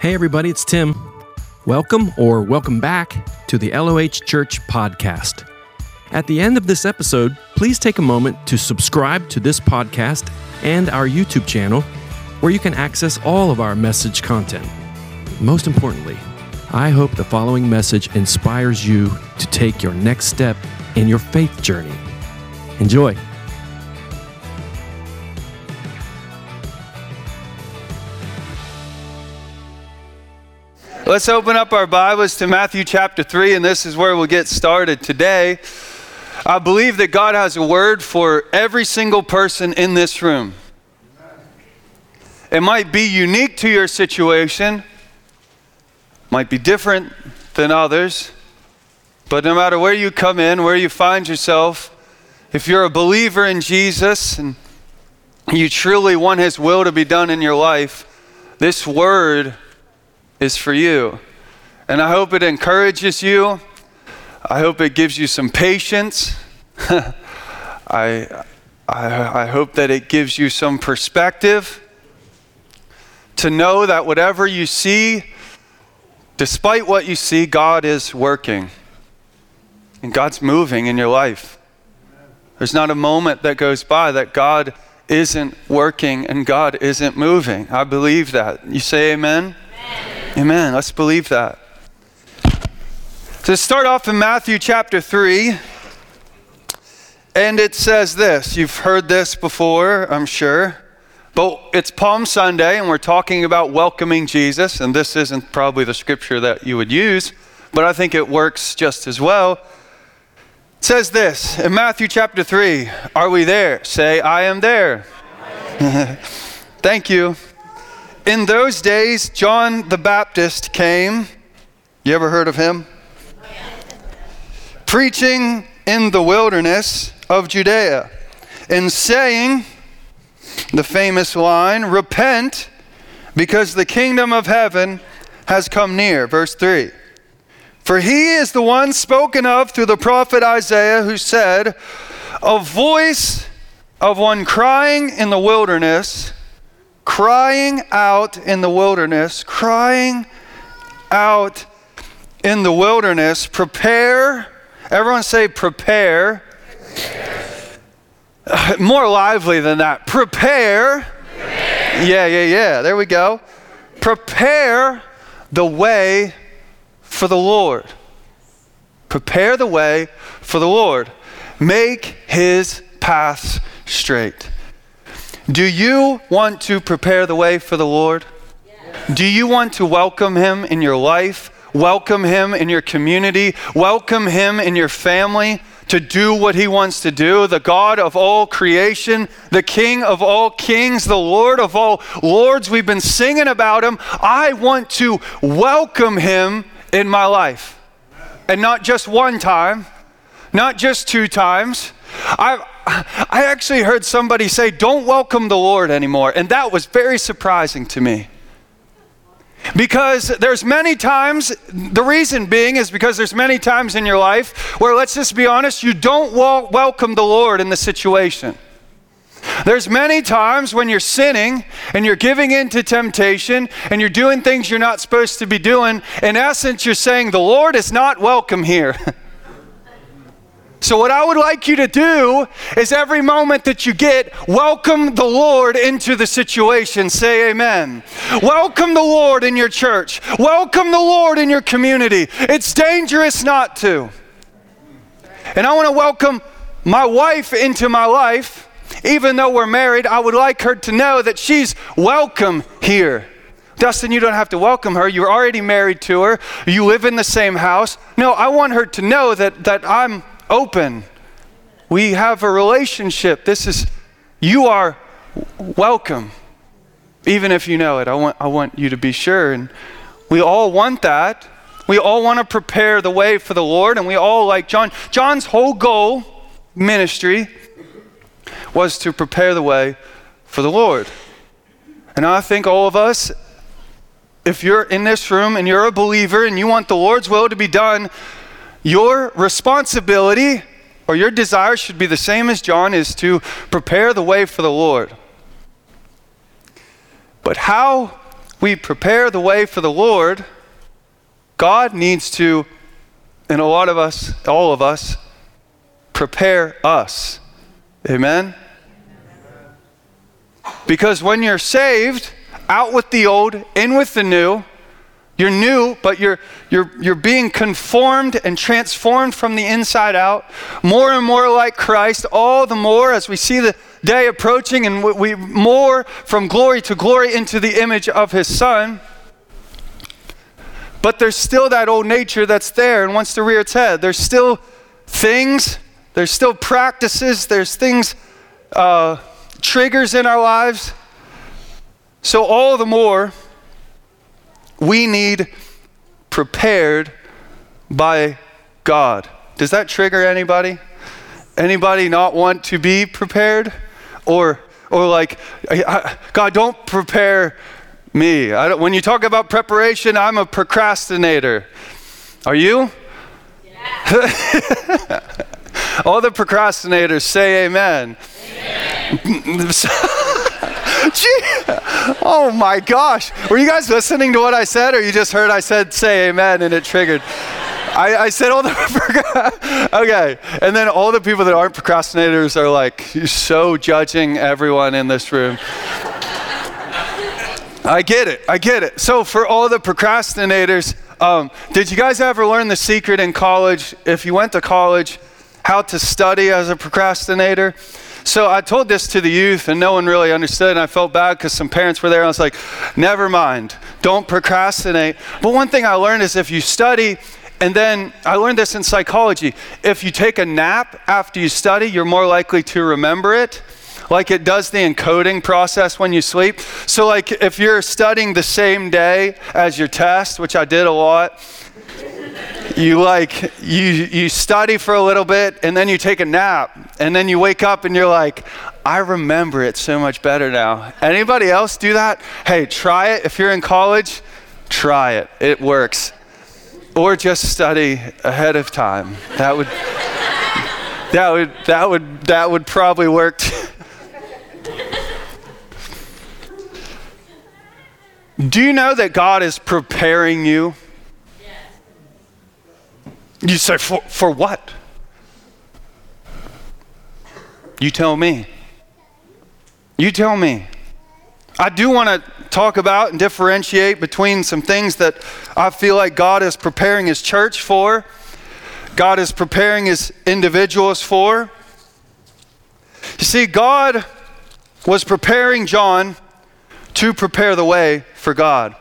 Hey, everybody, it's Tim. Welcome or welcome back to the LOH Church podcast. At the end of this episode, please take a moment to subscribe to this podcast and our YouTube channel, where you can access all of our message content. Most importantly, I hope the following message inspires you to take your next step in your faith journey. Enjoy. Let's open up our Bibles to Matthew chapter 3, and this is where we'll get started today. I believe that God has a word for every single person in this room. It might be unique to your situation, might be different than others, but no matter where you come in, where you find yourself, if you're a believer in Jesus and you truly want His will to be done in your life, this word is for you. And I hope it encourages you. I hope it gives you some patience. I, I, I hope that it gives you some perspective to know that whatever you see, despite what you see, God is working. And God's moving in your life. There's not a moment that goes by that God isn't working and God isn't moving. I believe that. You say amen? Amen. Let's believe that. To start off in Matthew chapter 3, and it says this. You've heard this before, I'm sure. But it's Palm Sunday, and we're talking about welcoming Jesus, and this isn't probably the scripture that you would use, but I think it works just as well. It says this in Matthew chapter 3 Are we there? Say, I am there. Thank you. In those days, John the Baptist came. You ever heard of him? Preaching in the wilderness of Judea and saying the famous line, Repent, because the kingdom of heaven has come near. Verse 3. For he is the one spoken of through the prophet Isaiah who said, A voice of one crying in the wilderness crying out in the wilderness, crying out in the wilderness, prepare. Everyone say, prepare. prepare. more lively than that. Prepare. prepare. Yeah, yeah, yeah. There we go. Prepare the way for the Lord. Prepare the way for the Lord. Make his paths straight. Do you want to prepare the way for the Lord? Do you want to welcome Him in your life? Welcome Him in your community? Welcome Him in your family? to do what he wants to do, the God of all creation, the King of all kings, the Lord of all lords. We've been singing about him. I want to welcome him in my life. And not just one time, not just two times. I, I actually heard somebody say, Don't welcome the Lord anymore. And that was very surprising to me. Because there's many times, the reason being is because there's many times in your life where, let's just be honest, you don't welcome the Lord in the situation. There's many times when you're sinning and you're giving in to temptation and you're doing things you're not supposed to be doing. In essence, you're saying, The Lord is not welcome here. So, what I would like you to do is every moment that you get, welcome the Lord into the situation. Say amen. Welcome the Lord in your church. Welcome the Lord in your community. It's dangerous not to. And I want to welcome my wife into my life. Even though we're married, I would like her to know that she's welcome here. Dustin, you don't have to welcome her. You're already married to her. You live in the same house. No, I want her to know that, that I'm open. We have a relationship. This is, you are welcome. Even if you know it, I want, I want you to be sure. And we all want that. We all want to prepare the way for the Lord, and we all like John. John's whole goal, ministry, was to prepare the way for the Lord. And I think all of us, if you're in this room and you're a believer and you want the Lord's will to be done, your responsibility or your desire should be the same as John is to prepare the way for the Lord. But how we prepare the way for the Lord, God needs to, and a lot of us, all of us, prepare us. Amen? Because when you're saved, out with the old, in with the new, you're new, but you're, you're, you're being conformed and transformed from the inside out, more and more like Christ, all the more as we see the day approaching and we more from glory to glory into the image of his son. But there's still that old nature that's there and wants to rear its head. There's still things, there's still practices, there's things, uh, triggers in our lives. So, all the more, we need prepared by God. Does that trigger anybody? Anybody not want to be prepared? Or, or like, God, don't prepare me. when you talk about preparation, I'm a procrastinator. Are you? Yeah. All the procrastinators say amen. amen. oh my gosh. Were you guys listening to what I said, or you just heard I said say amen and it triggered? I, I said all the okay, and then all the people that aren't procrastinators are like so judging everyone in this room. I get it. I get it. So for all the procrastinators, um, did you guys ever learn the secret in college? If you went to college, how to study as a procrastinator? So I told this to the youth, and no one really understood. And I felt bad because some parents were there. And I was like, never mind, don't procrastinate. But one thing I learned is if you study, and then I learned this in psychology if you take a nap after you study, you're more likely to remember it like it does the encoding process when you sleep. So, like, if you're studying the same day as your test, which I did a lot, you like you you study for a little bit and then you take a nap and then you wake up and you're like i remember it so much better now. Anybody else do that? Hey try it. If you're in college try it. It works. Or just study ahead of time. That would that would that would that would probably work do you know that god is preparing you you say, for, for what? You tell me. You tell me. I do want to talk about and differentiate between some things that I feel like God is preparing His church for, God is preparing His individuals for. You see, God was preparing John to prepare the way for God.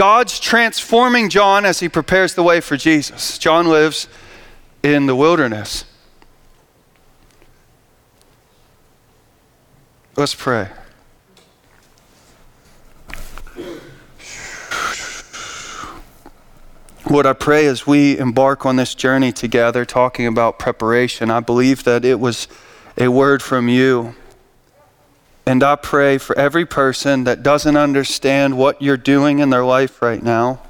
God's transforming John as he prepares the way for Jesus. John lives in the wilderness. Let's pray. What I pray as we embark on this journey together, talking about preparation, I believe that it was a word from you and I pray for every person that doesn't understand what you're doing in their life right now.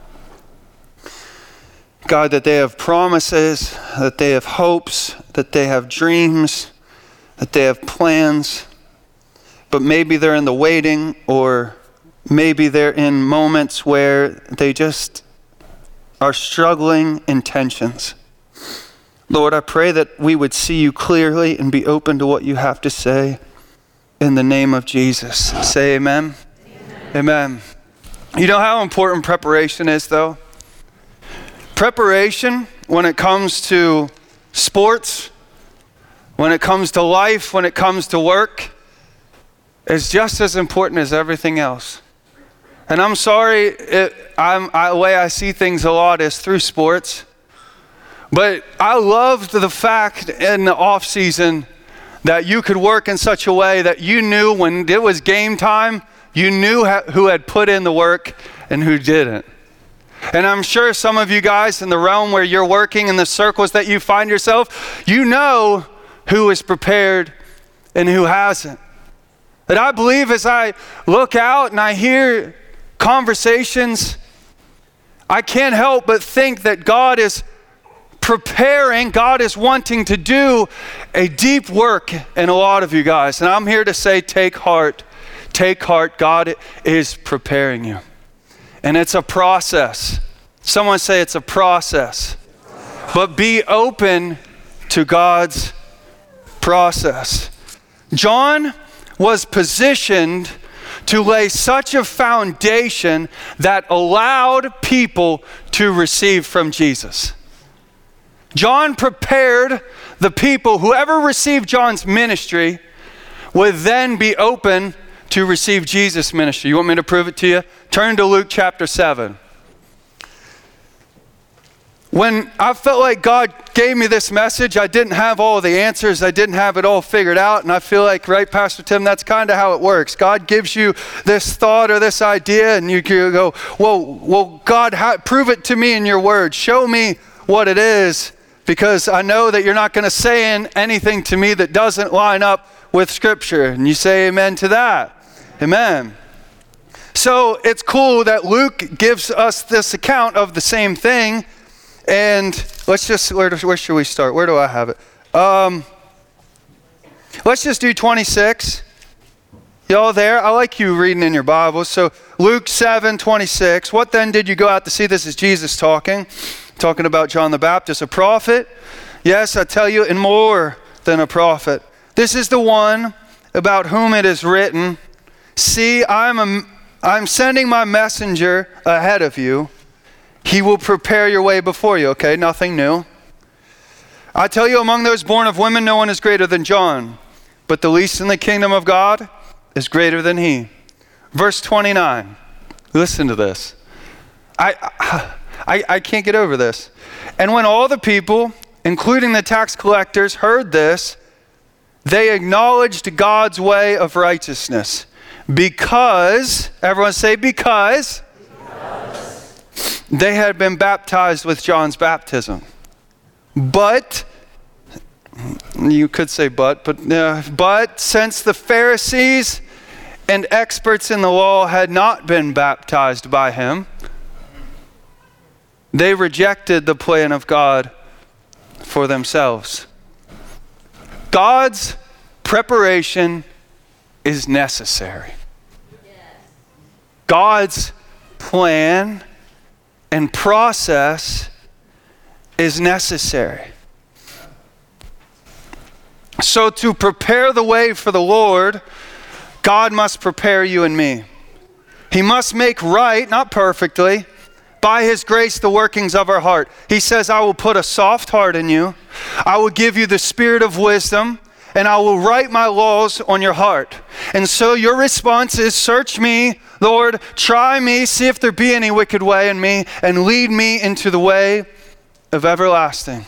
God, that they have promises, that they have hopes, that they have dreams, that they have plans, but maybe they're in the waiting, or maybe they're in moments where they just are struggling in tensions. Lord, I pray that we would see you clearly and be open to what you have to say in the name of Jesus. Say amen. amen. Amen. You know how important preparation is, though? Preparation, when it comes to sports, when it comes to life, when it comes to work, is just as important as everything else. And I'm sorry, it, I'm, I, the way I see things a lot is through sports. But I loved the fact in the off season that you could work in such a way that you knew when it was game time, you knew who had put in the work and who didn't. And I'm sure some of you guys in the realm where you're working in the circles that you find yourself, you know who is prepared and who hasn't. That I believe as I look out and I hear conversations, I can't help but think that God is preparing, God is wanting to do a deep work in a lot of you guys. And I'm here to say, take heart. Take heart, God is preparing you. And it's a process. Someone say it's a process. But be open to God's process. John was positioned to lay such a foundation that allowed people to receive from Jesus. John prepared the people, whoever received John's ministry would then be open to receive Jesus' ministry. You want me to prove it to you? Turn to Luke chapter 7. When I felt like God gave me this message, I didn't have all the answers. I didn't have it all figured out. And I feel like, right, Pastor Tim, that's kind of how it works. God gives you this thought or this idea, and you go, Well, well God, prove it to me in your word. Show me what it is, because I know that you're not going to say anything to me that doesn't line up with Scripture. And you say amen to that. Amen. So it's cool that Luke gives us this account of the same thing and let's just, where, where should we start? Where do I have it? Um, let's just do 26. Y'all there? I like you reading in your Bibles. So Luke 7 26. What then did you go out to see? This is Jesus talking, talking about John the Baptist, a prophet. Yes, I tell you, and more than a prophet. This is the one about whom it is written See, I'm, a, I'm sending my messenger ahead of you he will prepare your way before you, okay? Nothing new. I tell you, among those born of women, no one is greater than John, but the least in the kingdom of God is greater than he. Verse 29. Listen to this. I, I, I can't get over this. And when all the people, including the tax collectors, heard this, they acknowledged God's way of righteousness. Because, everyone say, because they had been baptized with John's baptism. But, you could say but, but, uh, but since the Pharisees and experts in the law had not been baptized by him, they rejected the plan of God for themselves. God's preparation is necessary. God's plan and process is necessary. So, to prepare the way for the Lord, God must prepare you and me. He must make right, not perfectly, by His grace, the workings of our heart. He says, I will put a soft heart in you, I will give you the spirit of wisdom, and I will write my laws on your heart. And so, your response is, Search me, Lord, try me, see if there be any wicked way in me, and lead me into the way of everlasting.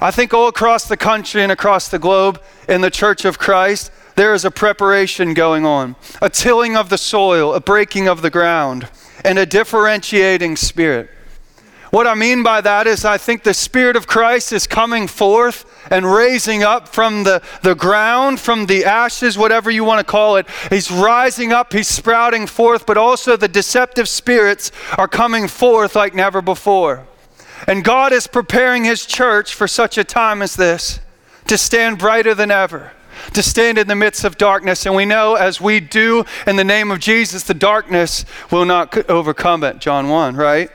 I think all across the country and across the globe in the Church of Christ, there is a preparation going on a tilling of the soil, a breaking of the ground, and a differentiating spirit. What I mean by that is, I think the Spirit of Christ is coming forth and raising up from the, the ground, from the ashes, whatever you want to call it. He's rising up, he's sprouting forth, but also the deceptive spirits are coming forth like never before. And God is preparing his church for such a time as this to stand brighter than ever to stand in the midst of darkness. And we know as we do in the name of Jesus, the darkness will not overcome it. John 1, right?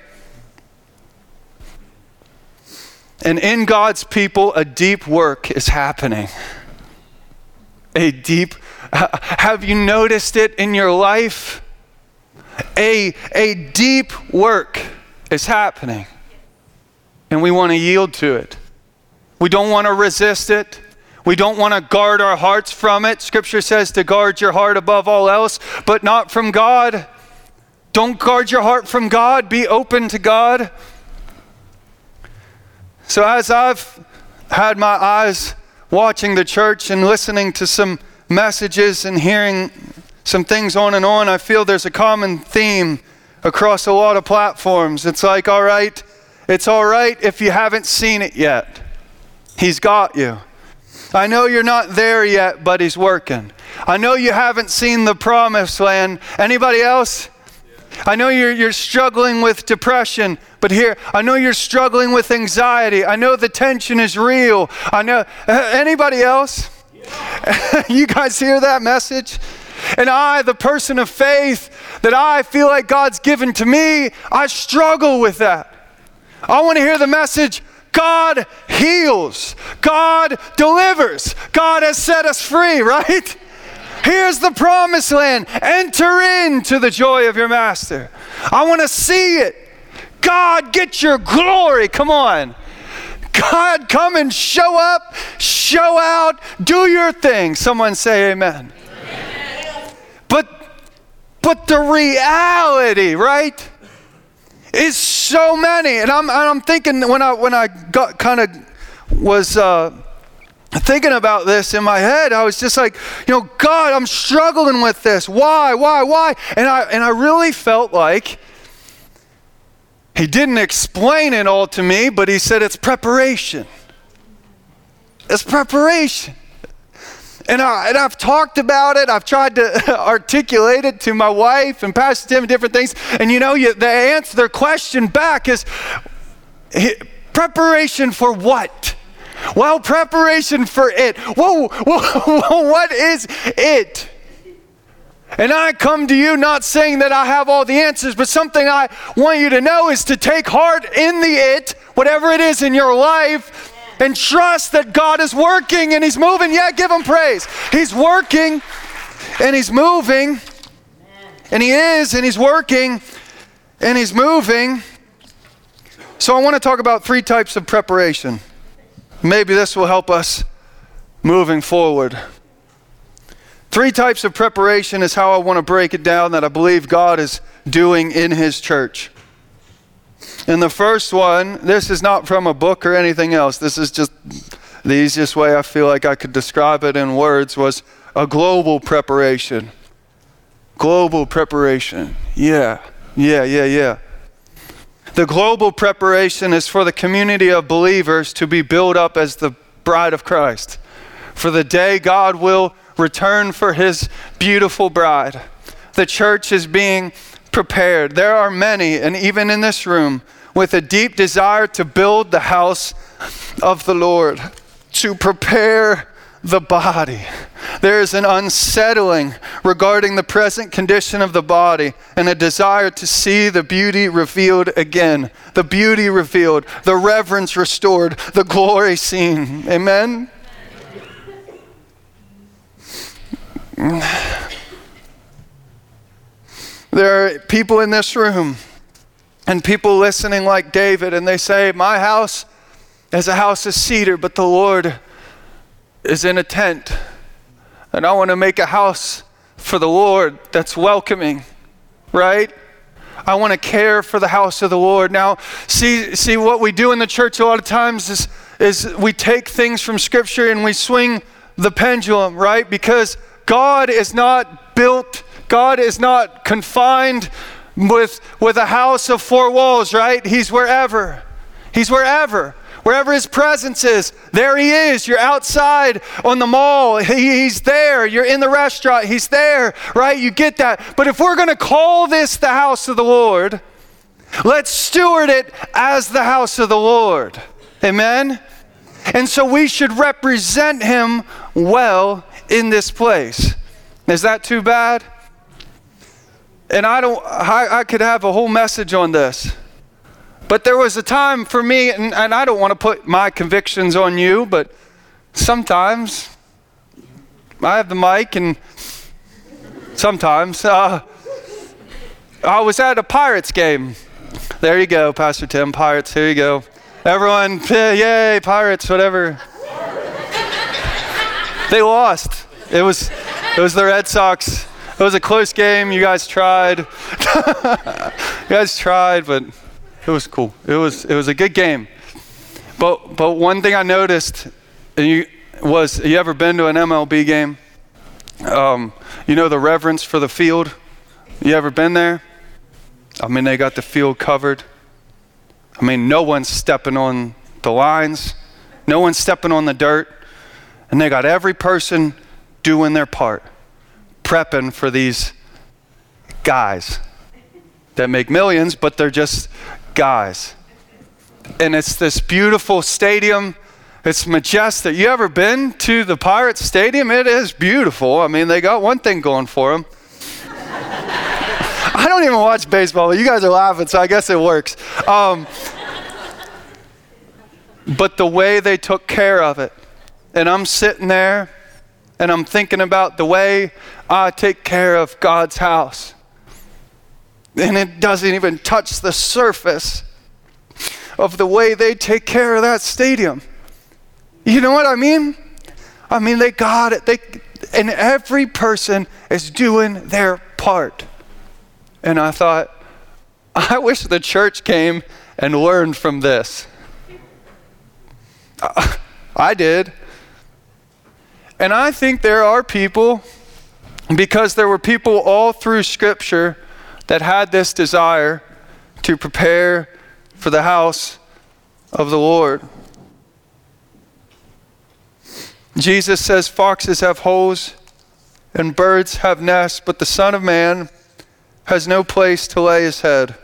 And in God's people, a deep work is happening. A deep, have you noticed it in your life? A, a deep work is happening. And we want to yield to it. We don't want to resist it. We don't want to guard our hearts from it. Scripture says to guard your heart above all else, but not from God. Don't guard your heart from God. Be open to God. So, as I've had my eyes watching the church and listening to some messages and hearing some things on and on, I feel there's a common theme across a lot of platforms. It's like, all right, it's all right if you haven't seen it yet. He's got you. I know you're not there yet, but he's working. I know you haven't seen the promised land. Anybody else? I know you're, you're struggling with depression, but here, I know you're struggling with anxiety. I know the tension is real. I know. Uh, anybody else? You guys hear that message? And I, the person of faith that I feel like God's given to me, I struggle with that. I want to hear the message God heals, God delivers, God has set us free, right? Here's the promised land. Enter into the joy of your master. I want to see it. God, get your glory. Come on. God, come and show up, show out, do your thing. Someone say amen. amen. But but the reality, right? Is so many. And I'm, I'm thinking when I when I got kind of was uh, thinking about this in my head, I was just like, you know, God, I'm struggling with this. Why, why, why? And I and I really felt like he didn't explain it all to me, but he said it's preparation. It's preparation. And, I, and I've talked about it. I've tried to articulate it to my wife and Pastor Tim and different things. And you know, you, the answer, their question back is preparation for what? Well, preparation for it. Whoa, whoa, what is it? And I come to you not saying that I have all the answers, but something I want you to know is to take heart in the it, whatever it is in your life, and trust that God is working and He's moving. Yeah, give Him praise. He's working and He's moving, and He is, and He's working and He's moving. So I want to talk about three types of preparation. Maybe this will help us moving forward. Three types of preparation is how I want to break it down that I believe God is doing in His church. And the first one, this is not from a book or anything else. This is just the easiest way I feel like I could describe it in words was a global preparation. Global preparation. Yeah, yeah, yeah, yeah. The global preparation is for the community of believers to be built up as the bride of Christ. For the day God will return for his beautiful bride. The church is being prepared. There are many, and even in this room, with a deep desire to build the house of the Lord, to prepare the body. There is an unsettling regarding the present condition of the body and a desire to see the beauty revealed again. The beauty revealed, the reverence restored, the glory seen. Amen? There are people in this room and people listening like David, and they say, My house is a house of cedar, but the Lord is in a tent. And I want to make a house for the Lord that's welcoming, right? I want to care for the house of the Lord. Now, see, see what we do in the church a lot of times is, is we take things from Scripture and we swing the pendulum, right? Because God is not built God is not confined with, with a house of four walls, right? He's wherever. He's wherever. Wherever his presence is, there he is. You're outside on the mall, he, he's there. You're in the restaurant, he's there, right? You get that. But if we're going to call this the house of the Lord, let's steward it as the house of the Lord. Amen? And so we should represent him well in this place. Is that too bad? And I don't, I, I could have a whole message on this. But there was a time for me, and, and I don't want to put my convictions on you, but sometimes I have the mic, and sometimes uh, I was at a Pirates game. There you go, Pastor Tim. Pirates, here you go. Everyone, yay, Pirates, whatever. they lost. It was, it was the Red Sox. It was a close game. You guys tried. you guys tried, but it was cool. It was it was a good game. But but one thing I noticed, you, was you ever been to an MLB game? Um, you know the reverence for the field. You ever been there? I mean, they got the field covered. I mean, no one's stepping on the lines. No one's stepping on the dirt. And they got every person doing their part prepping for these guys that make millions, but they're just guys. And it's this beautiful stadium. It's majestic. You ever been to the Pirates Stadium? It is beautiful. I mean, they got one thing going for them. I don't even watch baseball. But you guys are laughing, so I guess it works. Um, but the way they took care of it, and I'm sitting there and I'm thinking about the way I take care of God's house. And it doesn't even touch the surface of the way they take care of that stadium. You know what I mean? I mean, they got it. They, and every person is doing their part. And I thought, I wish the church came and learned from this. I did. And I think there are people, because there were people all through Scripture that had this desire to prepare for the house of the Lord. Jesus says, Foxes have holes and birds have nests, but the Son of Man has no place to lay his head.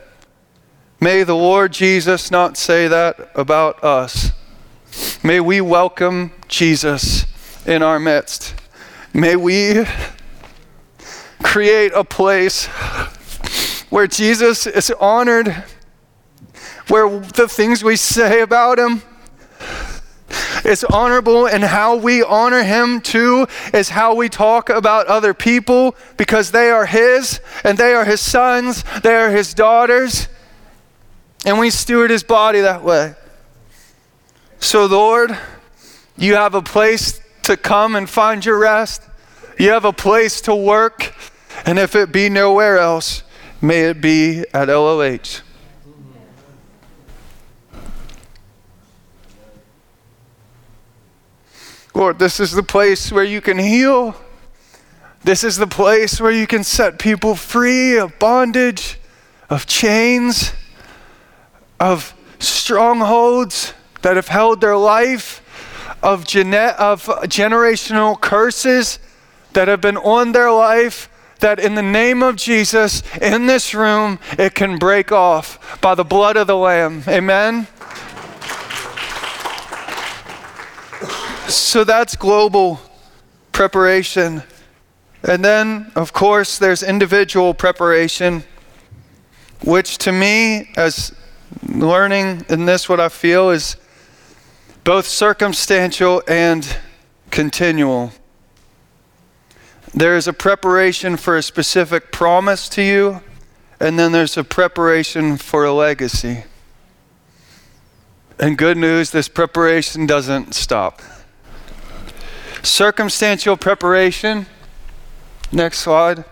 May the Lord Jesus not say that about us. May we welcome Jesus in our midst. May we create a place where Jesus is honored, where the things we say about him is honorable, and how we honor Him too is how we talk about other people because they are His and they are His sons, they are His daughters, and we steward His body that way. So, Lord, you have a place to come and find your rest, you have a place to work, and if it be nowhere else, may it be at LOH. Lord, this is the place where you can heal. This is the place where you can set people free of bondage, of chains, of strongholds that have held their life, of, gene- of generational curses that have been on their life. That in the name of Jesus, in this room, it can break off by the blood of the Lamb. Amen. So that's global preparation. And then, of course, there's individual preparation, which to me, as learning in this, what I feel is both circumstantial and continual. There is a preparation for a specific promise to you, and then there's a preparation for a legacy. And good news, this preparation doesn't stop. Circumstantial preparation, next slide,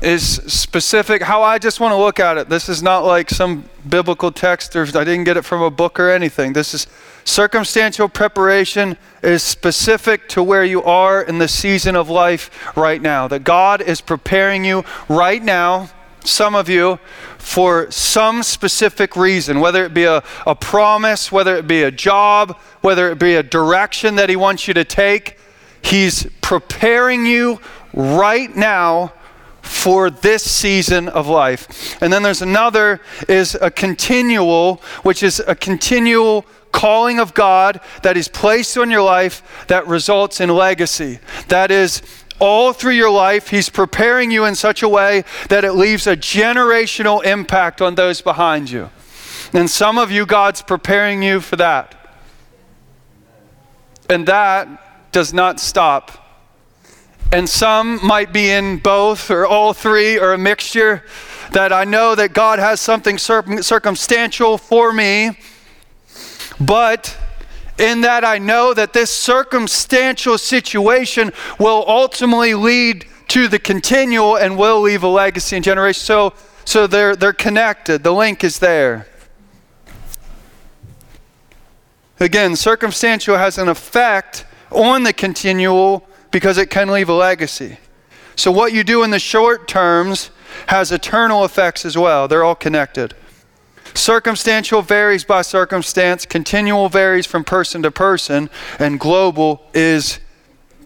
is specific. How I just want to look at it. This is not like some biblical text or I didn't get it from a book or anything. This is circumstantial preparation is specific to where you are in the season of life right now. That God is preparing you right now some of you for some specific reason, whether it be a, a promise, whether it be a job, whether it be a direction that He wants you to take. He's preparing you right now for this season of life. And then there's another is a continual, which is a continual calling of God that is placed on your life that results in legacy. That is all through your life, He's preparing you in such a way that it leaves a generational impact on those behind you. And some of you, God's preparing you for that. And that does not stop. And some might be in both or all three or a mixture. That I know that God has something circumstantial for me, but in that I know that this circumstantial situation will ultimately lead to the continual and will leave a legacy in generations. So, so they're, they're connected, the link is there. Again, circumstantial has an effect on the continual because it can leave a legacy. So, what you do in the short terms has eternal effects as well. They're all connected. Circumstantial varies by circumstance, continual varies from person to person, and global is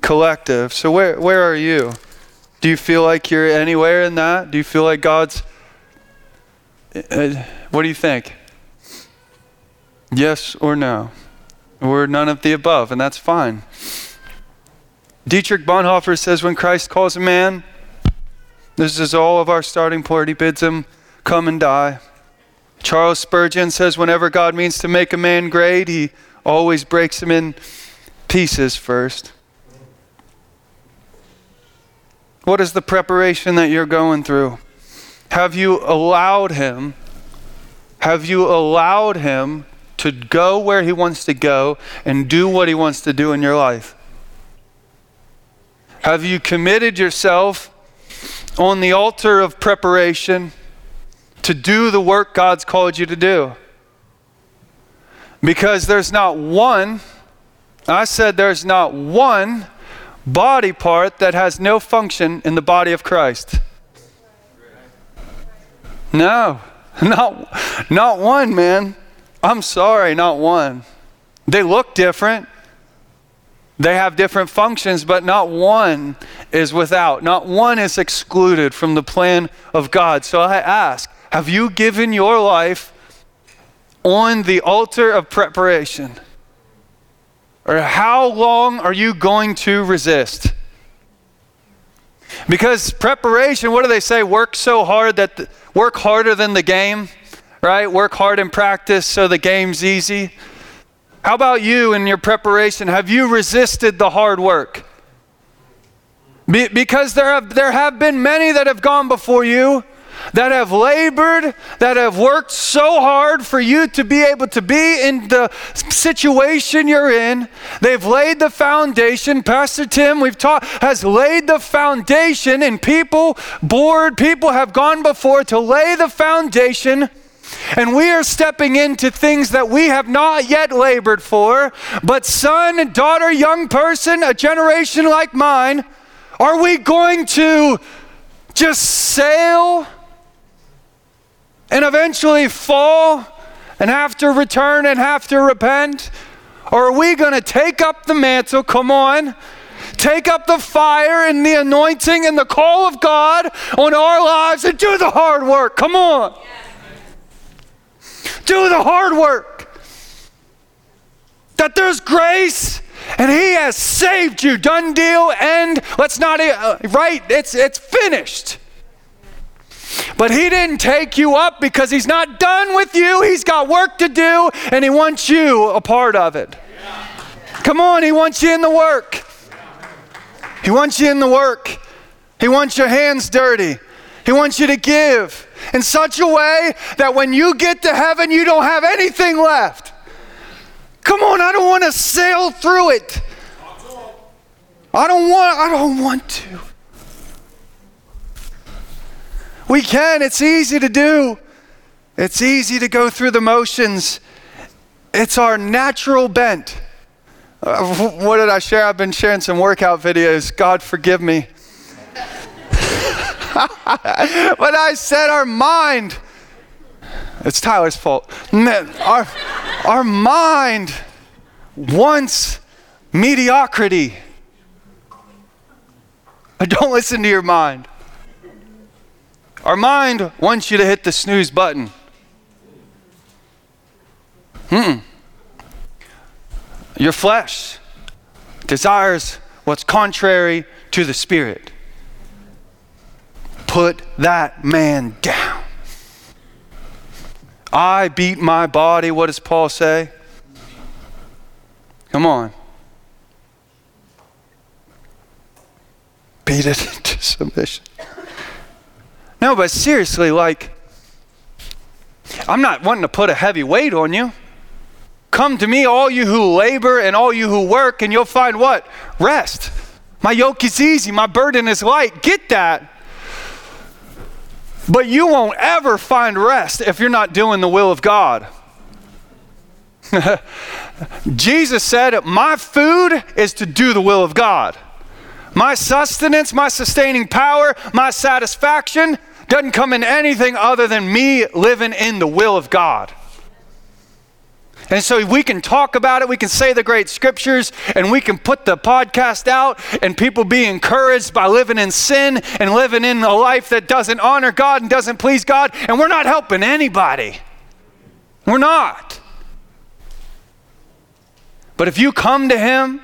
collective. So, where, where are you? Do you feel like you're anywhere in that? Do you feel like God's. Uh, what do you think? Yes or no? We're none of the above, and that's fine. Dietrich Bonhoeffer says when Christ calls a man, this is all of our starting point. He bids him come and die. Charles Spurgeon says whenever God means to make a man great, he always breaks him in pieces first. What is the preparation that you're going through? Have you allowed him? Have you allowed him to go where he wants to go and do what he wants to do in your life? Have you committed yourself on the altar of preparation to do the work God's called you to do? Because there's not one, I said there's not one body part that has no function in the body of Christ. No, not, not one, man. I'm sorry, not one. They look different. They have different functions, but not one is without. Not one is excluded from the plan of God. So I ask have you given your life on the altar of preparation? Or how long are you going to resist? Because preparation, what do they say? Work so hard that the, work harder than the game, right? Work hard in practice so the game's easy. How about you in your preparation? Have you resisted the hard work? Be, because there have, there have been many that have gone before you that have labored, that have worked so hard for you to be able to be in the situation you're in. They've laid the foundation. Pastor Tim, we've taught, has laid the foundation, and people, board people have gone before to lay the foundation. And we are stepping into things that we have not yet labored for. But, son, daughter, young person, a generation like mine, are we going to just sail and eventually fall and have to return and have to repent? Or are we going to take up the mantle? Come on. Take up the fire and the anointing and the call of God on our lives and do the hard work. Come on. Do the hard work. That there's grace and he has saved you. Done deal. And let's not, uh, right? It's, it's finished. But he didn't take you up because he's not done with you. He's got work to do and he wants you a part of it. Come on, he wants you in the work. He wants you in the work. He wants your hands dirty. He wants you to give in such a way that when you get to heaven, you don't have anything left. Come on, I don't want to sail through it. I don't want I don't want to. We can, it's easy to do. It's easy to go through the motions. It's our natural bent. Uh, what did I share? I've been sharing some workout videos. God forgive me. But I said our mind. It's Tyler's fault. Our, our mind wants mediocrity. Don't listen to your mind. Our mind wants you to hit the snooze button. Hmm. Your flesh desires what's contrary to the spirit. Put that man down. I beat my body. What does Paul say? Come on. Beat it into submission. No, but seriously, like, I'm not wanting to put a heavy weight on you. Come to me, all you who labor and all you who work, and you'll find what? Rest. My yoke is easy, my burden is light. Get that. But you won't ever find rest if you're not doing the will of God. Jesus said, My food is to do the will of God. My sustenance, my sustaining power, my satisfaction doesn't come in anything other than me living in the will of God. And so we can talk about it, we can say the great scriptures, and we can put the podcast out, and people be encouraged by living in sin and living in a life that doesn't honor God and doesn't please God, and we're not helping anybody. We're not. But if you come to Him,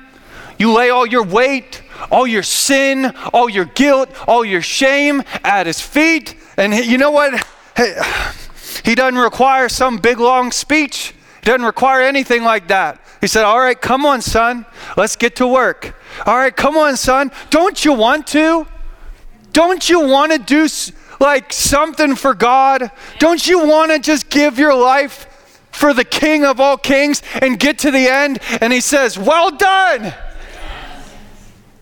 you lay all your weight, all your sin, all your guilt, all your shame at His feet. And you know what? Hey, he doesn't require some big long speech, doesn't require anything like that. He said, All right, come on, son. Let's get to work. All right, come on, son. Don't you want to? Don't you want to do like something for God? Don't you want to just give your life for the King of all kings and get to the end? And he says, Well done.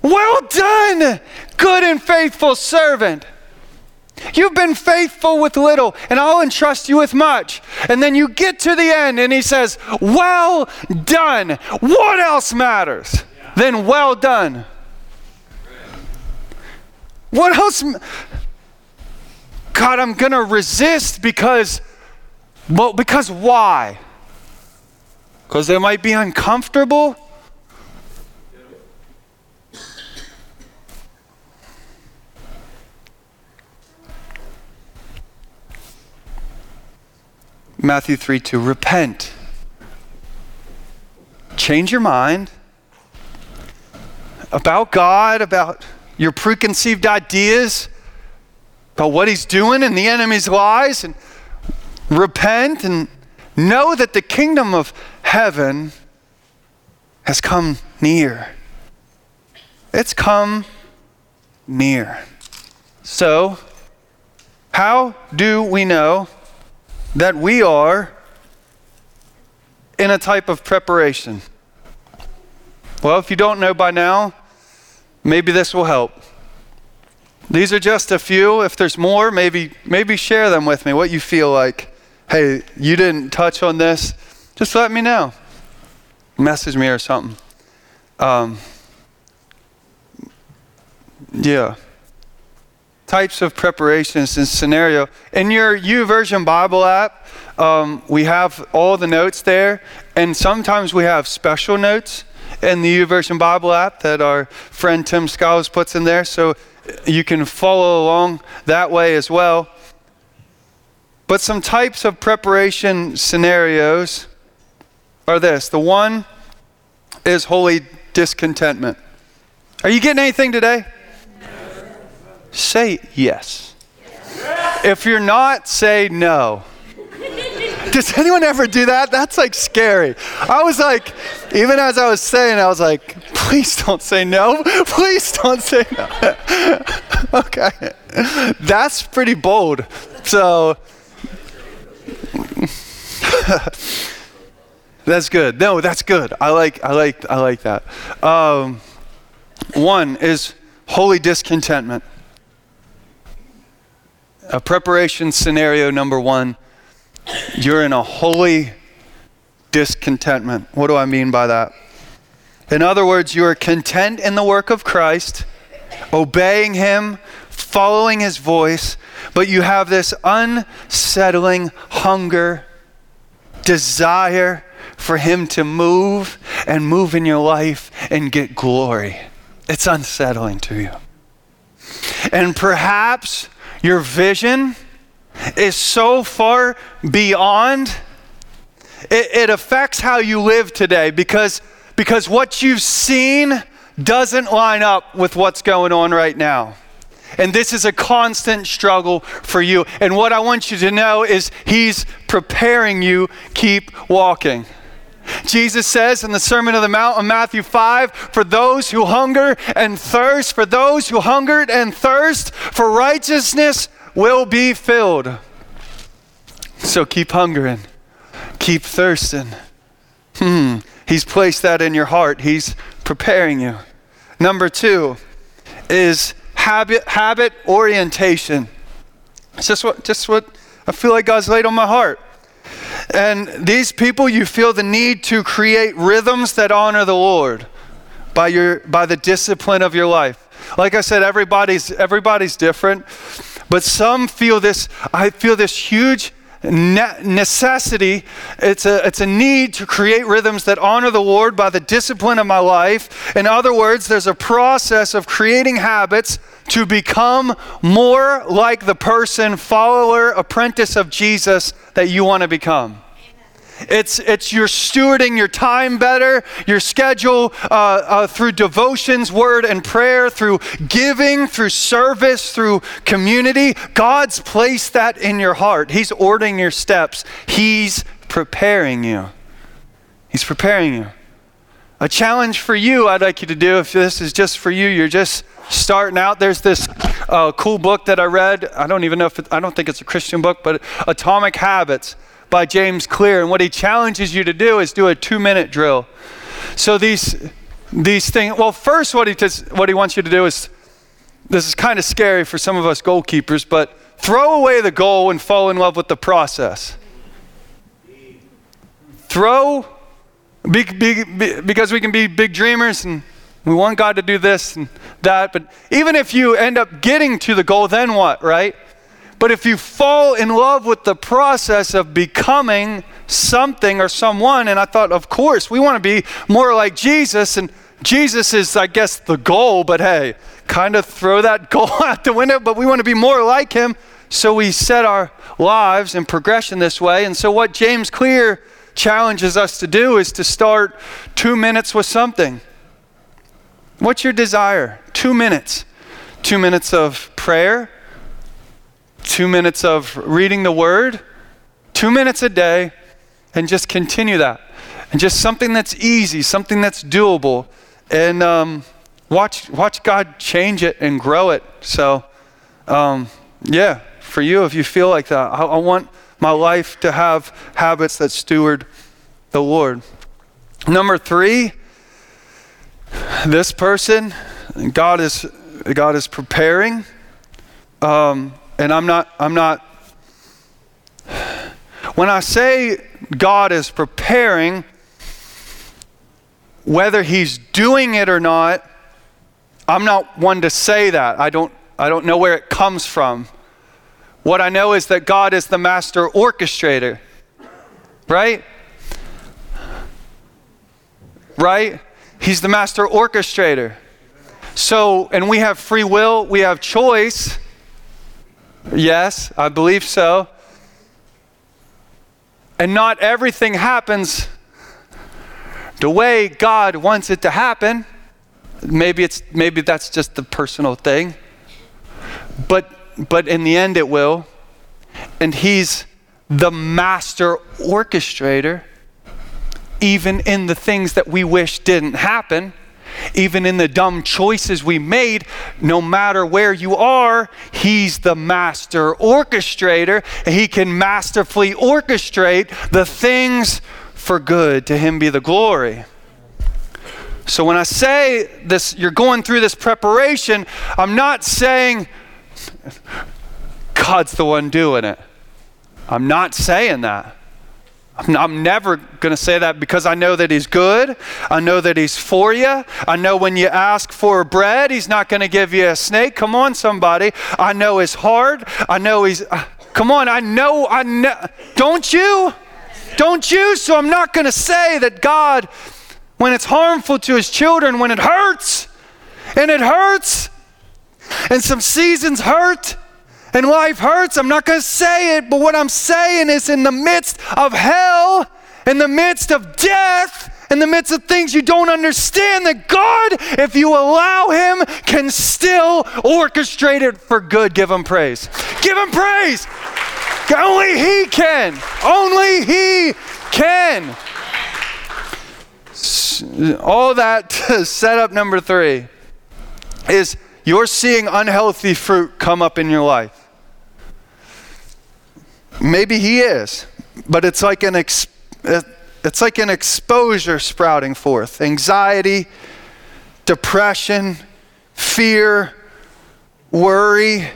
Well done, good and faithful servant. You've been faithful with little, and I'll entrust you with much. And then you get to the end, and he says, Well done. What else matters? Then well done. What else? God, I'm going to resist because, well, because why? Because it might be uncomfortable? Matthew 3 2, repent. Change your mind about God, about your preconceived ideas, about what He's doing and the enemy's lies, and repent and know that the kingdom of heaven has come near. It's come near. So, how do we know that we are in a type of preparation? Well, if you don't know by now, maybe this will help. These are just a few. If there's more, maybe maybe share them with me. What you feel like. Hey, you didn't touch on this. Just let me know. Message me or something. Um, yeah types of preparations and scenario. In your YouVersion Bible app, um, we have all the notes there, and sometimes we have special notes in the YouVersion Bible app that our friend Tim Scholars puts in there, so you can follow along that way as well. But some types of preparation scenarios are this. The one is holy discontentment. Are you getting anything today? Say yes. If you're not, say no. Does anyone ever do that? That's like scary. I was like, even as I was saying, I was like, please don't say no. Please don't say no. okay. That's pretty bold. So, that's good. No, that's good. I like, I like, I like that. Um, one is holy discontentment a preparation scenario number one you're in a holy discontentment. What do I mean by that? In other words, you are content in the work of Christ, obeying Him, following His voice, but you have this unsettling hunger, desire for Him to move and move in your life and get glory. It's unsettling to you. And perhaps your vision is so far beyond, it, it affects how you live today because, because what you've seen doesn't line up with what's going on right now. And this is a constant struggle for you. And what I want you to know is He's preparing you. Keep walking. Jesus says in the Sermon on the Mount in Matthew 5 for those who hunger and thirst, for those who hungered and thirst for righteousness will be filled. So keep hungering, keep thirsting. Hmm, he's placed that in your heart, he's preparing you. Number two is habit, habit orientation. It's just what, just what I feel like God's laid on my heart. And these people, you feel the need to create rhythms that honor the Lord by, your, by the discipline of your life. Like I said, everybody's, everybody's different, but some feel this, I feel this huge necessity. It's a, it's a need to create rhythms that honor the Lord by the discipline of my life. In other words, there's a process of creating habits to become more like the person, follower, apprentice of Jesus that you want to become. It's, it's you're stewarding your time better, your schedule uh, uh, through devotions, word, and prayer, through giving, through service, through community. God's placed that in your heart. He's ordering your steps, He's preparing you. He's preparing you. A challenge for you, I'd like you to do, if this is just for you, you're just starting out. There's this uh, cool book that I read. I don't even know if it, I don't think it's a Christian book, but Atomic Habits by James Clear. And what he challenges you to do is do a two minute drill. So these these things. Well, first, what he does, what he wants you to do is this is kind of scary for some of us goalkeepers, but throw away the goal and fall in love with the process. Throw big, big, big because we can be big dreamers and we want God to do this and that, but even if you end up getting to the goal, then what, right? But if you fall in love with the process of becoming something or someone, and I thought, of course, we want to be more like Jesus, and Jesus is, I guess, the goal, but hey, kind of throw that goal out the window, but we want to be more like him. So we set our lives in progression this way. And so, what James Clear challenges us to do is to start two minutes with something. What's your desire? Two minutes. Two minutes of prayer, two minutes of reading the word, two minutes a day, and just continue that. And just something that's easy, something that's doable. And um, watch, watch God change it and grow it. So, um, yeah, for you, if you feel like that, I, I want my life to have habits that steward the Lord. Number three, this person, God is God is preparing, um, and I'm not I'm not. When I say God is preparing, whether He's doing it or not, I'm not one to say that. I don't I don't know where it comes from. What I know is that God is the master orchestrator, right? Right? He's the master orchestrator. So, and we have free will, we have choice. Yes, I believe so. And not everything happens the way God wants it to happen. Maybe it's maybe that's just the personal thing. But but in the end it will. And he's the master orchestrator even in the things that we wish didn't happen, even in the dumb choices we made, no matter where you are, He's the master orchestrator. And he can masterfully orchestrate the things for good. To Him be the glory. So when I say this, you're going through this preparation, I'm not saying God's the one doing it. I'm not saying that. I'm never going to say that because I know that He's good. I know that He's for you. I know when you ask for bread, He's not going to give you a snake. Come on, somebody. I know His heart. I know He's. Uh, come on, I know. I know. Don't you? Don't you? So I'm not going to say that God, when it's harmful to His children, when it hurts, and it hurts, and some seasons hurt, and life hurts. I'm not going to say it, but what I'm saying is in the midst of hell, in the midst of death, in the midst of things you don't understand, that God, if you allow Him, can still orchestrate it for good. Give Him praise. Give Him praise. Only He can. Only He can. All that set up number three is you're seeing unhealthy fruit come up in your life. Maybe he is, but it's like an ex- it's like an exposure sprouting forth. Anxiety, depression, fear, worry.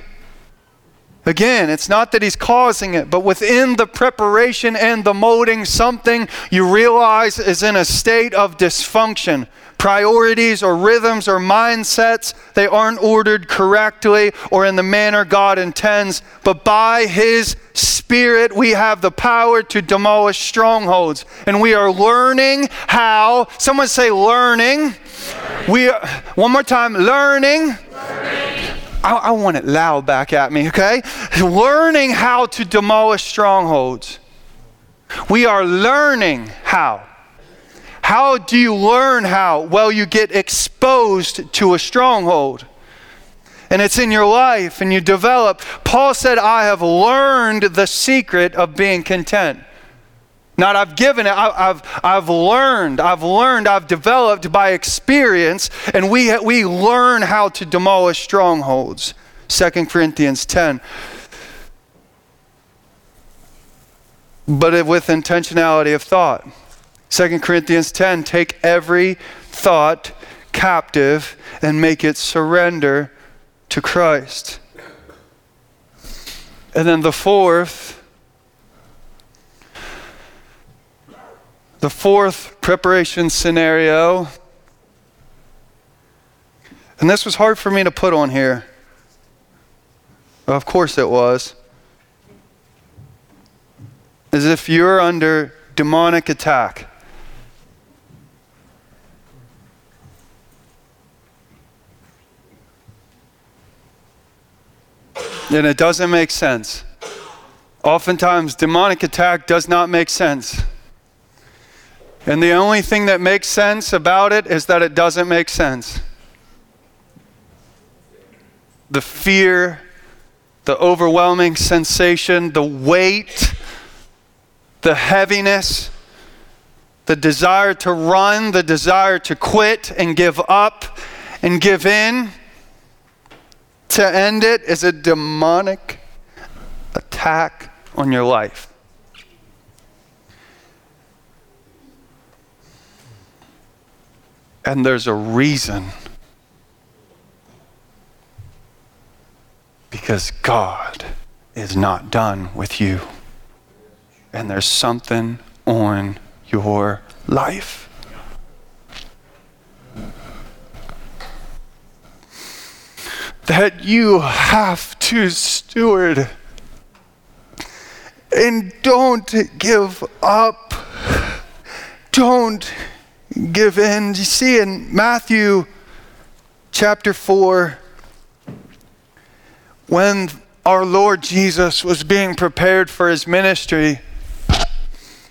Again, it's not that he's causing it, but within the preparation and the molding, something you realize is in a state of dysfunction priorities or rhythms or mindsets, they aren't ordered correctly or in the manner God intends. But by His Spirit, we have the power to demolish strongholds. And we are learning how, someone say learning. learning. We are, one more time, learning. learning. I, I want it loud back at me, okay? Learning how to demolish strongholds. We are learning how. How do you learn how? Well, you get exposed to a stronghold. And it's in your life and you develop. Paul said, I have learned the secret of being content. Not I've given it, I, have I've learned, I've learned, I've developed by experience, and we, we learn how to demolish strongholds. 2 Corinthians 10. But with intentionality of thought. 2 Corinthians 10 take every thought captive and make it surrender to Christ. And then the fourth, The fourth preparation scenario, and this was hard for me to put on here. Of course it was. As if you're under demonic attack. And it doesn't make sense. Oftentimes, demonic attack does not make sense. And the only thing that makes sense about it is that it doesn't make sense. The fear, the overwhelming sensation, the weight, the heaviness, the desire to run, the desire to quit and give up and give in to end it is a demonic attack on your life. And there's a reason. Because God is not done with you. And there's something on your life. That you have to steward. And don't give up. Don't give in. You see in Matthew chapter 4, when our Lord Jesus was being prepared for his ministry,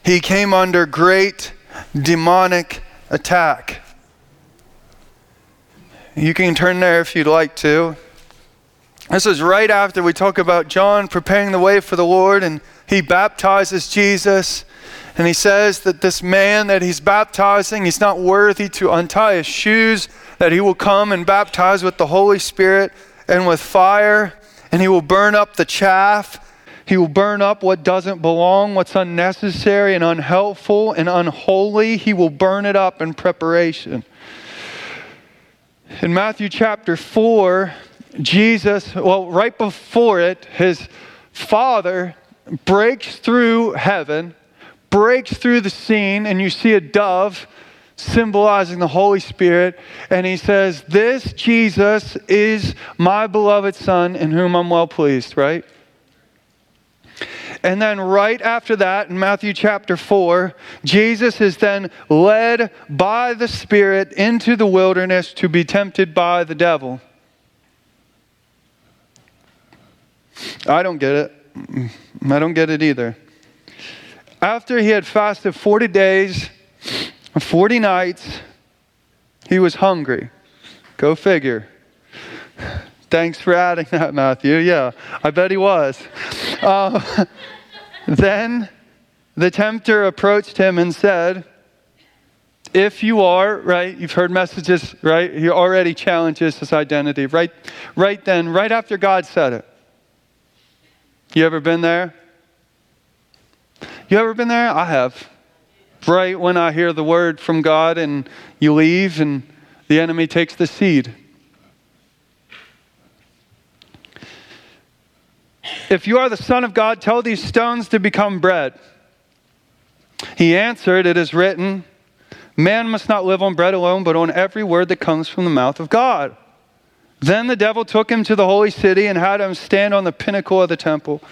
he came under great demonic attack. You can turn there if you'd like to. This is right after we talk about John preparing the way for the Lord and he baptizes Jesus. And he says that this man that he's baptizing, he's not worthy to untie his shoes, that he will come and baptize with the Holy Spirit and with fire, and he will burn up the chaff. He will burn up what doesn't belong, what's unnecessary and unhelpful and unholy. He will burn it up in preparation. In Matthew chapter 4, Jesus, well, right before it, his father breaks through heaven breaks through the scene, and you see a dove symbolizing the Holy Spirit, and he says, This Jesus is my beloved Son in whom I'm well pleased, right? And then, right after that, in Matthew chapter 4, Jesus is then led by the Spirit into the wilderness to be tempted by the devil. I don't get it. I don't get it either after he had fasted 40 days and 40 nights, he was hungry. Go figure. Thanks for adding that, Matthew. Yeah, I bet he was. Uh, then the tempter approached him and said, if you are, right, you've heard messages, right? He already challenges his identity. Right, right then, right after God said it. You ever been there? You ever been there? I have. Right when I hear the word from God and you leave and the enemy takes the seed. If you are the Son of God, tell these stones to become bread. He answered, It is written, Man must not live on bread alone, but on every word that comes from the mouth of God. Then the devil took him to the holy city and had him stand on the pinnacle of the temple.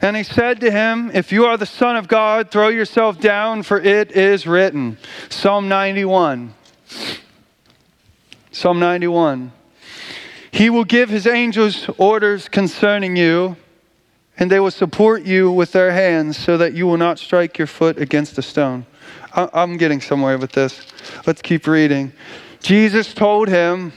And he said to him, If you are the Son of God, throw yourself down, for it is written. Psalm 91. Psalm 91. He will give his angels orders concerning you, and they will support you with their hands so that you will not strike your foot against a stone. I'm getting somewhere with this. Let's keep reading. Jesus told him,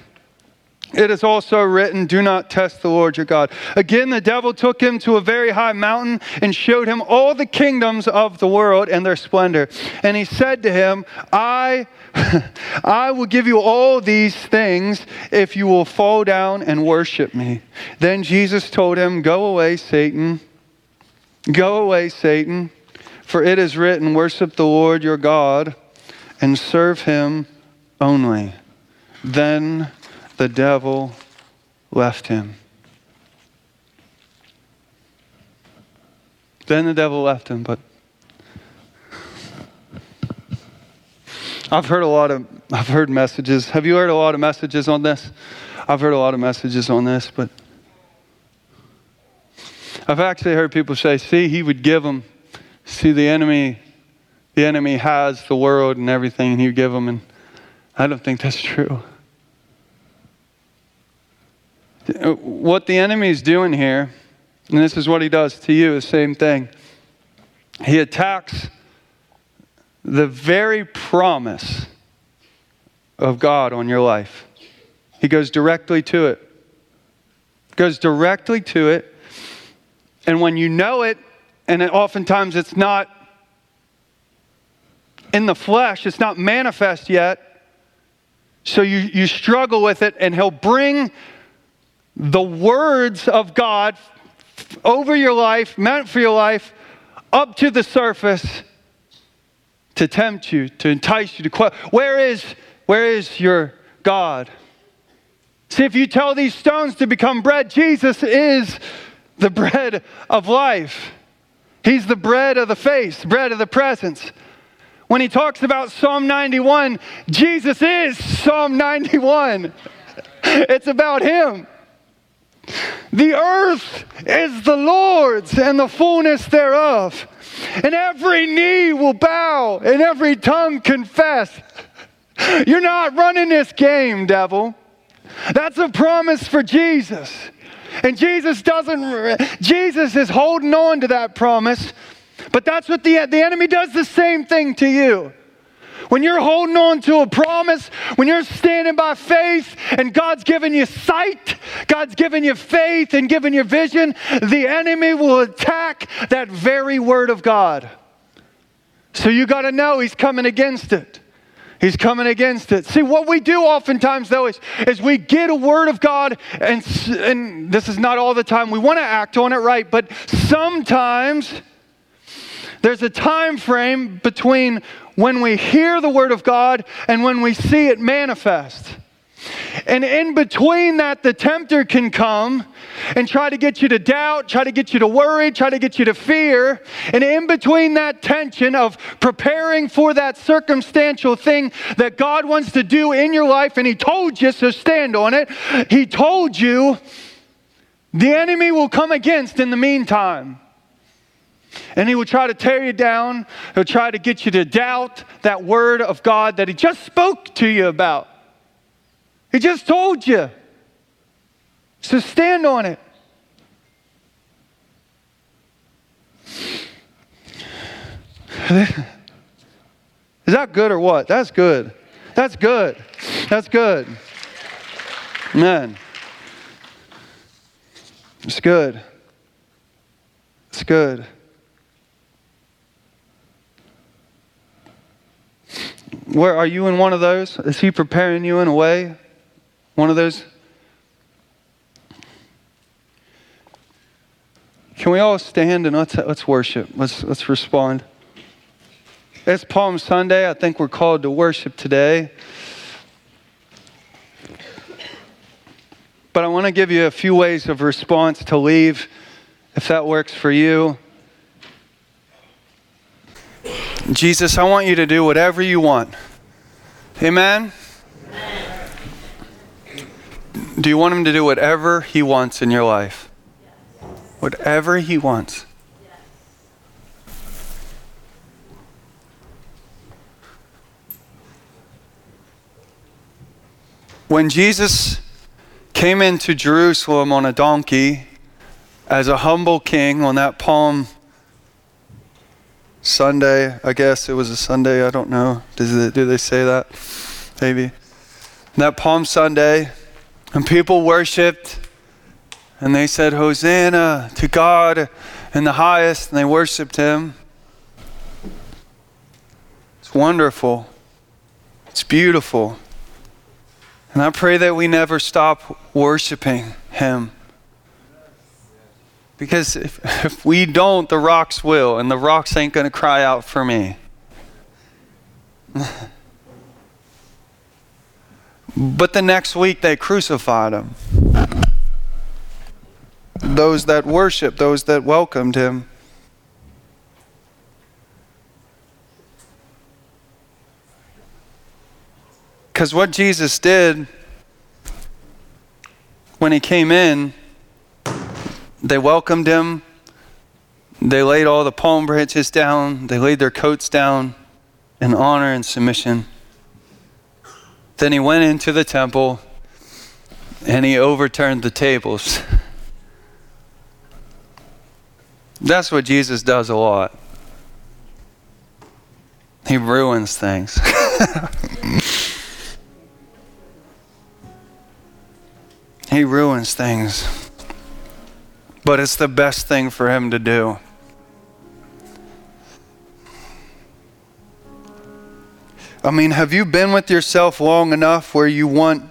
it is also written, Do not test the Lord your God. Again, the devil took him to a very high mountain and showed him all the kingdoms of the world and their splendor. And he said to him, I, I will give you all these things if you will fall down and worship me. Then Jesus told him, Go away, Satan. Go away, Satan. For it is written, Worship the Lord your God and serve him only. Then the devil left him. Then the devil left him, but I've heard a lot of I've heard messages. Have you heard a lot of messages on this? I've heard a lot of messages on this, but I've actually heard people say, "See, he would give them. See, the enemy, the enemy has the world and everything, and he would give them." And I don't think that's true. What the enemy is doing here, and this is what he does to you, the same thing. He attacks the very promise of God on your life. He goes directly to it. Goes directly to it. And when you know it, and it, oftentimes it's not in the flesh, it's not manifest yet. So you, you struggle with it, and he'll bring the words of God over your life, meant for your life, up to the surface to tempt you, to entice you to. Where is, where is your God? See, if you tell these stones to become bread, Jesus is the bread of life. He's the bread of the face, bread of the presence. When he talks about Psalm 91, Jesus is Psalm 91. It's about him. The earth is the Lord's and the fullness thereof. And every knee will bow and every tongue confess. You're not running this game, devil. That's a promise for Jesus. And Jesus doesn't, Jesus is holding on to that promise. But that's what the, the enemy does the same thing to you. When you're holding on to a promise, when you're standing by faith and God's given you sight, God's given you faith and given you vision, the enemy will attack that very word of God. So you got to know he's coming against it. He's coming against it. See, what we do oftentimes, though, is, is we get a word of God, and, and this is not all the time. We want to act on it right, but sometimes there's a time frame between when we hear the Word of God and when we see it manifest. And in between that, the tempter can come and try to get you to doubt, try to get you to worry, try to get you to fear. And in between that tension of preparing for that circumstantial thing that God wants to do in your life, and He told you, so stand on it, He told you, the enemy will come against in the meantime. And he will try to tear you down. He'll try to get you to doubt that word of God that he just spoke to you about. He just told you. So stand on it. Is that good or what? That's good. That's good. That's good. Man. It's good. It's good. Where are you in one of those? Is he preparing you in a way? One of those? Can we all stand and let's, let's worship? Let's, let's respond. It's Palm Sunday. I think we're called to worship today. But I want to give you a few ways of response to leave, if that works for you. Jesus, I want you to do whatever you want. Amen? Amen? Do you want him to do whatever he wants in your life? Whatever he wants. When Jesus came into Jerusalem on a donkey as a humble king on that Palm Sunday. I guess it was a Sunday. I don't know. Does it, do they say that? Maybe. That Palm Sunday, and people worshiped, and they said, Hosanna to God in the highest, and they worshiped Him. It's wonderful. It's beautiful. And I pray that we never stop worshiping Him. Because if, if we don't, the rocks will, and the rocks ain't going to cry out for me. but the next week they crucified him. Those that worshiped, those that welcomed him. Because what Jesus did when he came in, they welcomed him. They laid all the palm branches down. They laid their coats down in honor and submission. Then he went into the temple and he overturned the tables. That's what Jesus does a lot. He ruins things. he ruins things but it's the best thing for him to do. I mean, have you been with yourself long enough where you want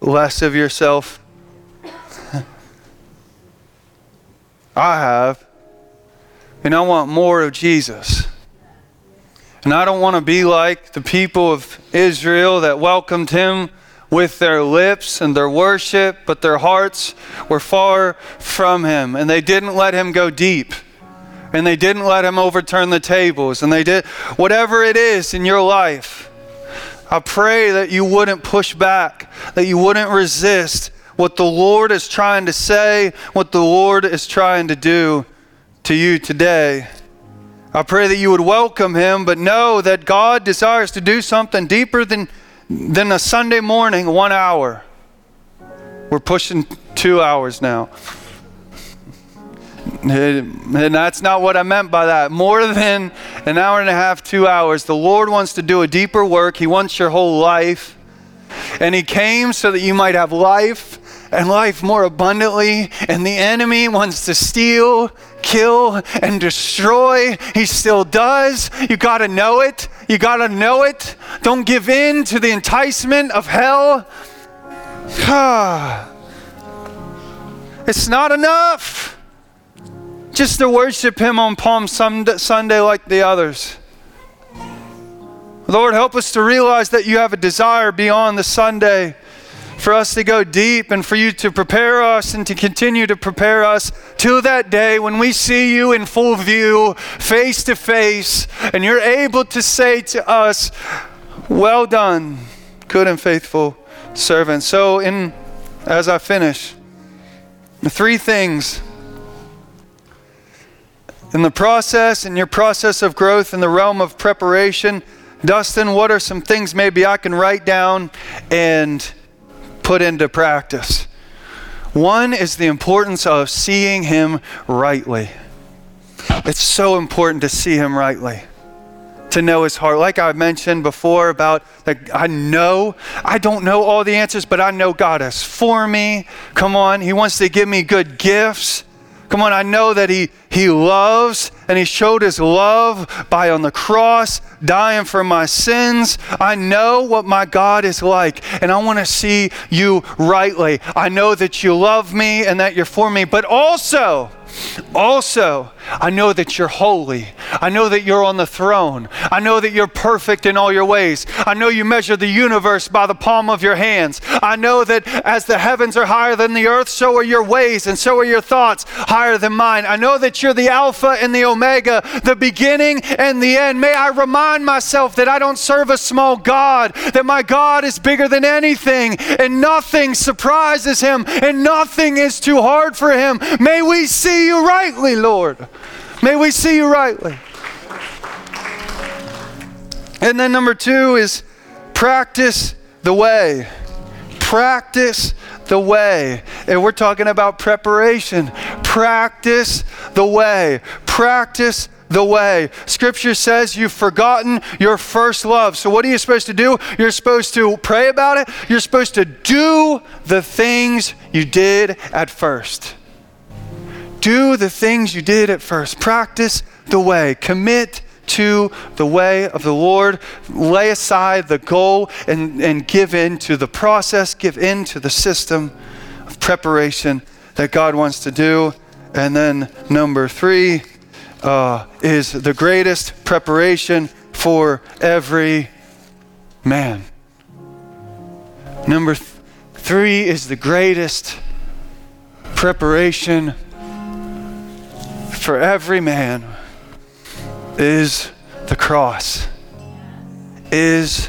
less of yourself? I have. And I want more of Jesus. And I don't want to be like the people of Israel that welcomed him with their lips and their worship, but their hearts were far from him. And they didn't let him go deep. And they didn't let him overturn the tables. And they did whatever it is in your life. I pray that you wouldn't push back, that you wouldn't resist what the Lord is trying to say, what the Lord is trying to do to you today. I pray that you would welcome him, but know that God desires to do something deeper than then a Sunday morning, one hour. We're pushing two hours now. And that's not what I meant by that. More than an hour and a half, two hours. The Lord wants to do a deeper work. He wants your whole life. And He came so that you might have life and life more abundantly. And the enemy wants to steal, kill, and destroy. He still does. You got to know it. You got to know it. Don't give in to the enticement of hell. it's not enough just to worship Him on Palm Sunday like the others. Lord, help us to realize that you have a desire beyond the Sunday for us to go deep and for you to prepare us and to continue to prepare us till that day when we see you in full view, face to face, and you're able to say to us, Well done, good and faithful servant. So, in as I finish, the three things in the process, in your process of growth in the realm of preparation, Dustin, what are some things maybe I can write down and put into practice. One is the importance of seeing Him rightly. It's so important to see Him rightly, to know His heart. Like I mentioned before about that, I know, I don't know all the answers, but I know God is for me. Come on, He wants to give me good gifts. Come on, I know that he, he loves and He showed His love by on the cross dying for my sins. I know what my God is like, and I want to see you rightly. I know that you love me and that you're for me, but also, also, I know that you're holy. I know that you're on the throne. I know that you're perfect in all your ways. I know you measure the universe by the palm of your hands. I know that as the heavens are higher than the earth, so are your ways and so are your thoughts higher than mine. I know that you're the Alpha and the Omega, the beginning and the end. May I remind myself that I don't serve a small God, that my God is bigger than anything and nothing surprises him and nothing is too hard for him. May we see you rightly, Lord. May we see you rightly. And then number two is practice the way. Practice the way. And we're talking about preparation Practice the way. Practice the way. Scripture says you've forgotten your first love. So, what are you supposed to do? You're supposed to pray about it. You're supposed to do the things you did at first. Do the things you did at first. Practice the way. Commit to the way of the Lord. Lay aside the goal and, and give in to the process, give in to the system of preparation that God wants to do. And then, number three, uh, is the greatest preparation for every man. Number th- three is the greatest preparation for every man is the cross. Is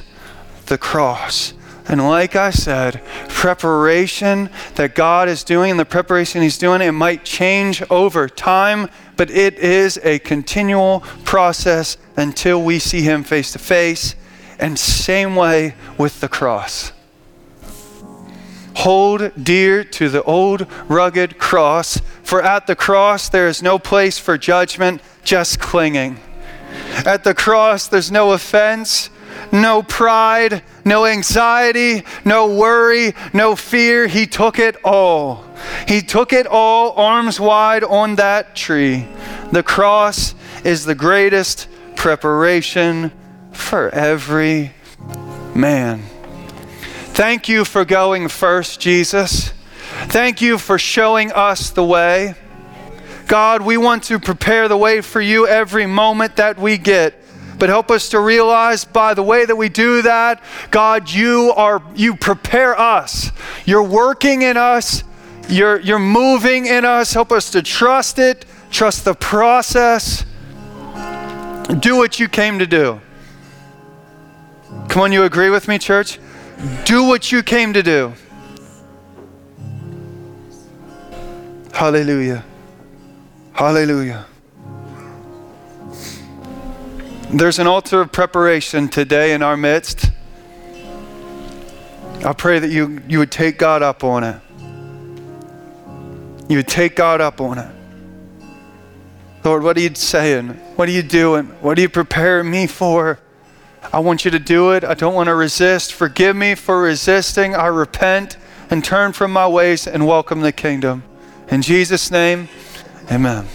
the cross. And like I said, preparation that God is doing, and the preparation He's doing, it might change over time, but it is a continual process until we see Him face to face. And same way with the cross. Hold dear to the old rugged cross, for at the cross there is no place for judgment, just clinging. At the cross there's no offense, no pride, no anxiety, no worry, no fear. He took it all. He took it all arms wide on that tree. The cross is the greatest preparation for every man. Thank you for going first, Jesus. Thank you for showing us the way. God, we want to prepare the way for you every moment that we get. But help us to realize by the way that we do that, God, you are you prepare us. You're working in us. You're you're moving in us. Help us to trust it, trust the process. Do what you came to do. Come on, you agree with me, church? Do what you came to do. Hallelujah. Hallelujah. There's an altar of preparation today in our midst. I pray that you, you would take God up on it. You would take God up on it. Lord, what are you saying? What are you doing? What are you preparing me for? I want you to do it. I don't want to resist. Forgive me for resisting. I repent and turn from my ways and welcome the kingdom. In Jesus' name, amen.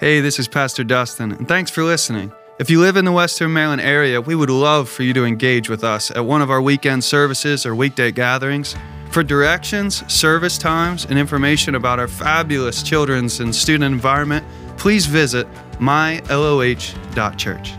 Hey, this is Pastor Dustin, and thanks for listening. If you live in the Western Maryland area, we would love for you to engage with us at one of our weekend services or weekday gatherings. For directions, service times, and information about our fabulous children's and student environment, please visit myloh.church.